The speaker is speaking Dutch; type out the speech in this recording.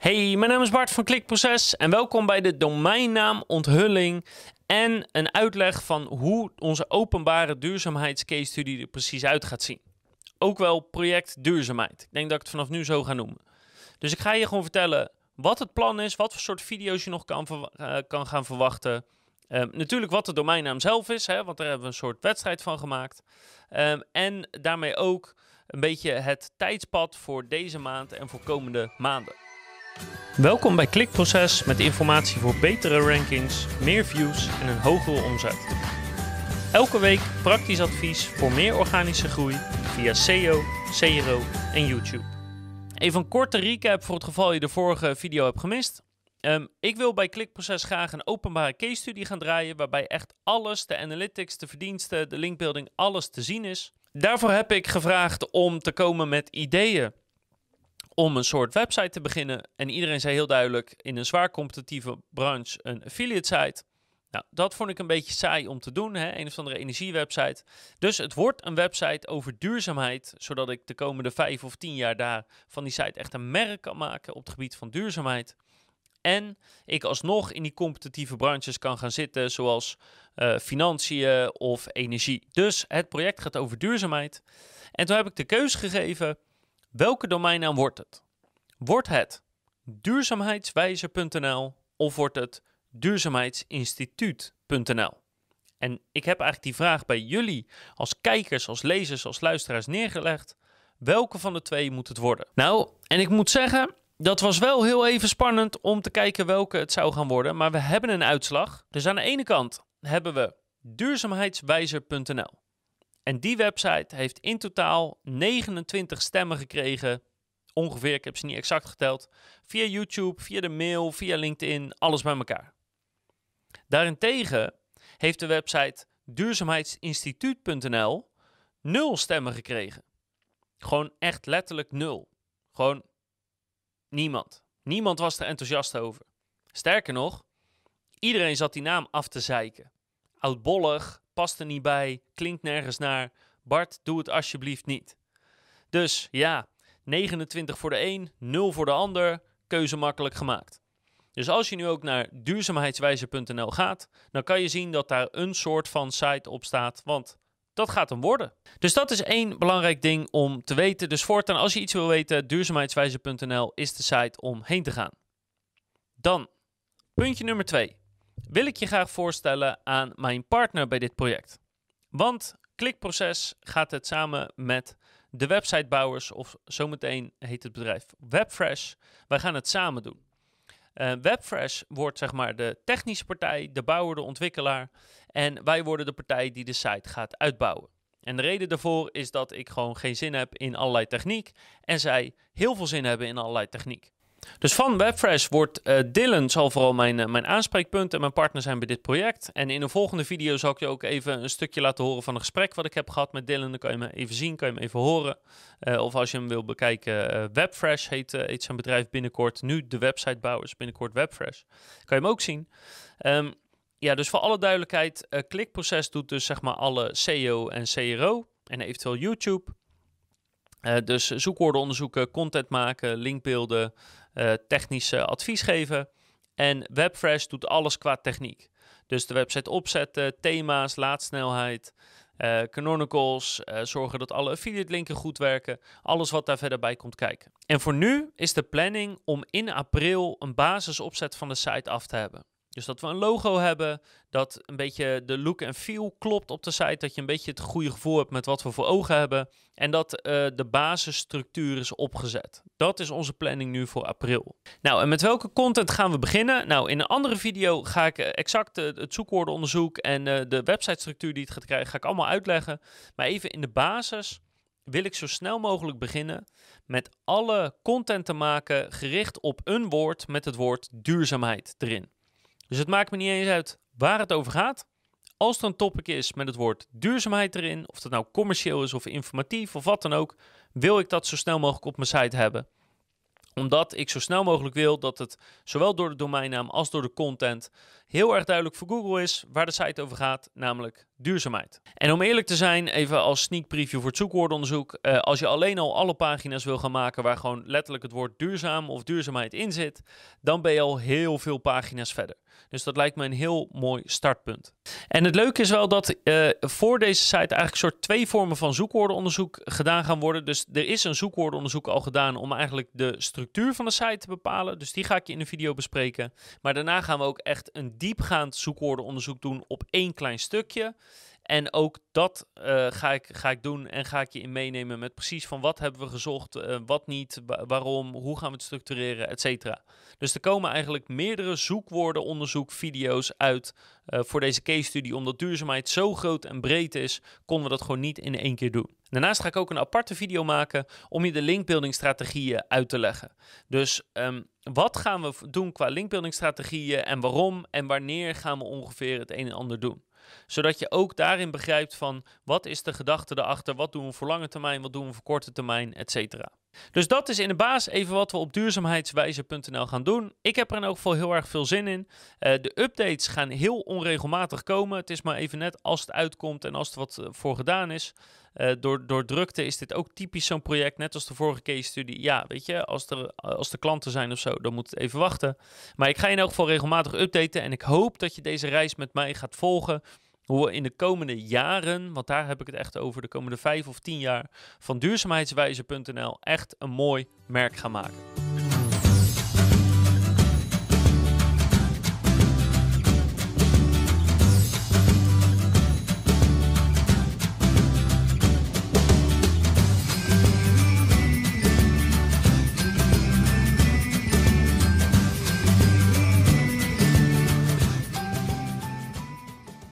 Hey, mijn naam is Bart van Klikproces en welkom bij de domeinnaam onthulling en een uitleg van hoe onze openbare duurzaamheidscase studie er precies uit gaat zien. Ook wel project duurzaamheid. Ik denk dat ik het vanaf nu zo ga noemen. Dus ik ga je gewoon vertellen wat het plan is, wat voor soort video's je nog kan, uh, kan gaan verwachten. Um, natuurlijk wat de domeinnaam zelf is, hè, want daar hebben we een soort wedstrijd van gemaakt. Um, en daarmee ook een beetje het tijdspad voor deze maand en voor komende maanden. Welkom bij Klikproces met informatie voor betere rankings, meer views en een hogere omzet. Elke week praktisch advies voor meer organische groei via SEO, CRO en YouTube. Even een korte recap voor het geval je de vorige video hebt gemist. Um, ik wil bij Klikproces graag een openbare case studie gaan draaien waarbij echt alles, de analytics, de verdiensten, de linkbuilding, alles te zien is. Daarvoor heb ik gevraagd om te komen met ideeën om een soort website te beginnen. En iedereen zei heel duidelijk in een zwaar competitieve branche een affiliate site. Nou, dat vond ik een beetje saai om te doen, hè? een of andere energiewebsite. Dus het wordt een website over duurzaamheid, zodat ik de komende vijf of tien jaar daar van die site echt een merk kan maken op het gebied van duurzaamheid. En ik alsnog in die competitieve branches kan gaan zitten, zoals uh, financiën of energie. Dus het project gaat over duurzaamheid. En toen heb ik de keuze gegeven Welke domeinnaam wordt het? Wordt het duurzaamheidswijzer.nl of wordt het duurzaamheidsinstituut.nl? En ik heb eigenlijk die vraag bij jullie als kijkers, als lezers, als luisteraars neergelegd. Welke van de twee moet het worden? Nou, en ik moet zeggen, dat was wel heel even spannend om te kijken welke het zou gaan worden. Maar we hebben een uitslag. Dus aan de ene kant hebben we duurzaamheidswijzer.nl. En die website heeft in totaal 29 stemmen gekregen. Ongeveer, ik heb ze niet exact geteld. Via YouTube, via de mail, via LinkedIn, alles bij elkaar. Daarentegen heeft de website duurzaamheidsinstituut.nl nul stemmen gekregen. Gewoon echt letterlijk nul. Gewoon niemand. Niemand was er enthousiast over. Sterker nog, iedereen zat die naam af te zeiken. Oudbollig, past er niet bij, klinkt nergens naar. Bart, doe het alsjeblieft niet. Dus ja, 29 voor de een, 0 voor de ander, keuze makkelijk gemaakt. Dus als je nu ook naar duurzaamheidswijzer.nl gaat, dan kan je zien dat daar een soort van site op staat, want dat gaat hem worden. Dus dat is één belangrijk ding om te weten. Dus voortaan, als je iets wil weten, duurzaamheidswijzer.nl is de site om heen te gaan. Dan, puntje nummer 2 wil ik je graag voorstellen aan mijn partner bij dit project. Want Klikproces gaat het samen met de websitebouwers, of zometeen heet het bedrijf Webfresh. Wij gaan het samen doen. Uh, Webfresh wordt zeg maar de technische partij, de bouwer, de ontwikkelaar. En wij worden de partij die de site gaat uitbouwen. En de reden daarvoor is dat ik gewoon geen zin heb in allerlei techniek. En zij heel veel zin hebben in allerlei techniek. Dus van Webfresh wordt uh, Dylan zal vooral mijn, uh, mijn aanspreekpunt en mijn partner zijn bij dit project. En in een volgende video zal ik je ook even een stukje laten horen van een gesprek wat ik heb gehad met Dylan. Dan kan je me even zien, kan je hem even horen. Uh, of als je hem wil bekijken, Webfresh heet, heet zijn bedrijf binnenkort. Nu de websitebouwers, binnenkort Webfresh. Kan je hem ook zien. Um, ja, dus voor alle duidelijkheid, Klikproces doet dus zeg maar alle SEO en CRO en eventueel YouTube. dus zoekwoorden onderzoeken, content maken, linkbeelden, uh, technisch advies geven. En Webfresh doet alles qua techniek. Dus de website opzetten, thema's, laadsnelheid, uh, canonicals, uh, zorgen dat alle affiliate linken goed werken. Alles wat daar verder bij komt kijken. En voor nu is de planning om in april een basisopzet van de site af te hebben. Dus dat we een logo hebben, dat een beetje de look en feel klopt op de site, dat je een beetje het goede gevoel hebt met wat we voor ogen hebben en dat uh, de basisstructuur is opgezet. Dat is onze planning nu voor april. Nou, en met welke content gaan we beginnen? Nou, in een andere video ga ik eh, exact uh, het zoekwoordenonderzoek en de websitestructuur die het gaat krijgen, ga ik allemaal uitleggen. Maar even in de basis wil ik zo snel mogelijk beginnen met alle content te maken gericht op een woord met het woord duurzaamheid erin. Dus het maakt me niet eens uit waar het over gaat. Als er een topic is met het woord duurzaamheid erin, of dat nou commercieel is of informatief of wat dan ook, wil ik dat zo snel mogelijk op mijn site hebben. Omdat ik zo snel mogelijk wil dat het zowel door de domeinnaam als door de content heel erg duidelijk voor Google is waar de site over gaat, namelijk duurzaamheid. En om eerlijk te zijn, even als sneak preview voor het zoekwoordenonderzoek. Uh, als je alleen al alle pagina's wil gaan maken waar gewoon letterlijk het woord duurzaam of duurzaamheid in zit, dan ben je al heel veel pagina's verder. Dus dat lijkt me een heel mooi startpunt. En het leuke is wel dat uh, voor deze site eigenlijk soort twee vormen van zoekwoordenonderzoek gedaan gaan worden. Dus er is een zoekwoordenonderzoek al gedaan om eigenlijk de structuur van de site te bepalen. Dus die ga ik je in de video bespreken. Maar daarna gaan we ook echt een diepgaand zoekwoordenonderzoek doen op één klein stukje. En ook dat uh, ga, ik, ga ik doen en ga ik je in meenemen met precies van wat hebben we gezocht, uh, wat niet, waarom, hoe gaan we het structureren, et cetera. Dus er komen eigenlijk meerdere zoekwoordenonderzoek-video's uit uh, voor deze case studie. Omdat duurzaamheid zo groot en breed is, konden we dat gewoon niet in één keer doen. Daarnaast ga ik ook een aparte video maken om je de linkbuilding-strategieën uit te leggen. Dus um, wat gaan we doen qua linkbuilding-strategieën en waarom en wanneer gaan we ongeveer het een en ander doen? Zodat je ook daarin begrijpt van wat is de gedachte erachter, wat doen we voor lange termijn, wat doen we voor korte termijn, et cetera. Dus dat is in de baas even wat we op duurzaamheidswijze.nl gaan doen. Ik heb er in elk geval heel erg veel zin in. Uh, de updates gaan heel onregelmatig komen. Het is maar even net als het uitkomt en als er wat eh, voor gedaan is. Uh, door, door drukte is dit ook typisch zo'n project, net als de vorige case studie. Ja, weet je, als er, als er klanten zijn of zo, dan moet het even wachten. Maar ik ga in elk geval regelmatig updaten en ik hoop dat je deze reis met mij gaat volgen hoe we in de komende jaren, want daar heb ik het echt over, de komende vijf of tien jaar, van duurzaamheidswijze.nl echt een mooi merk gaan maken.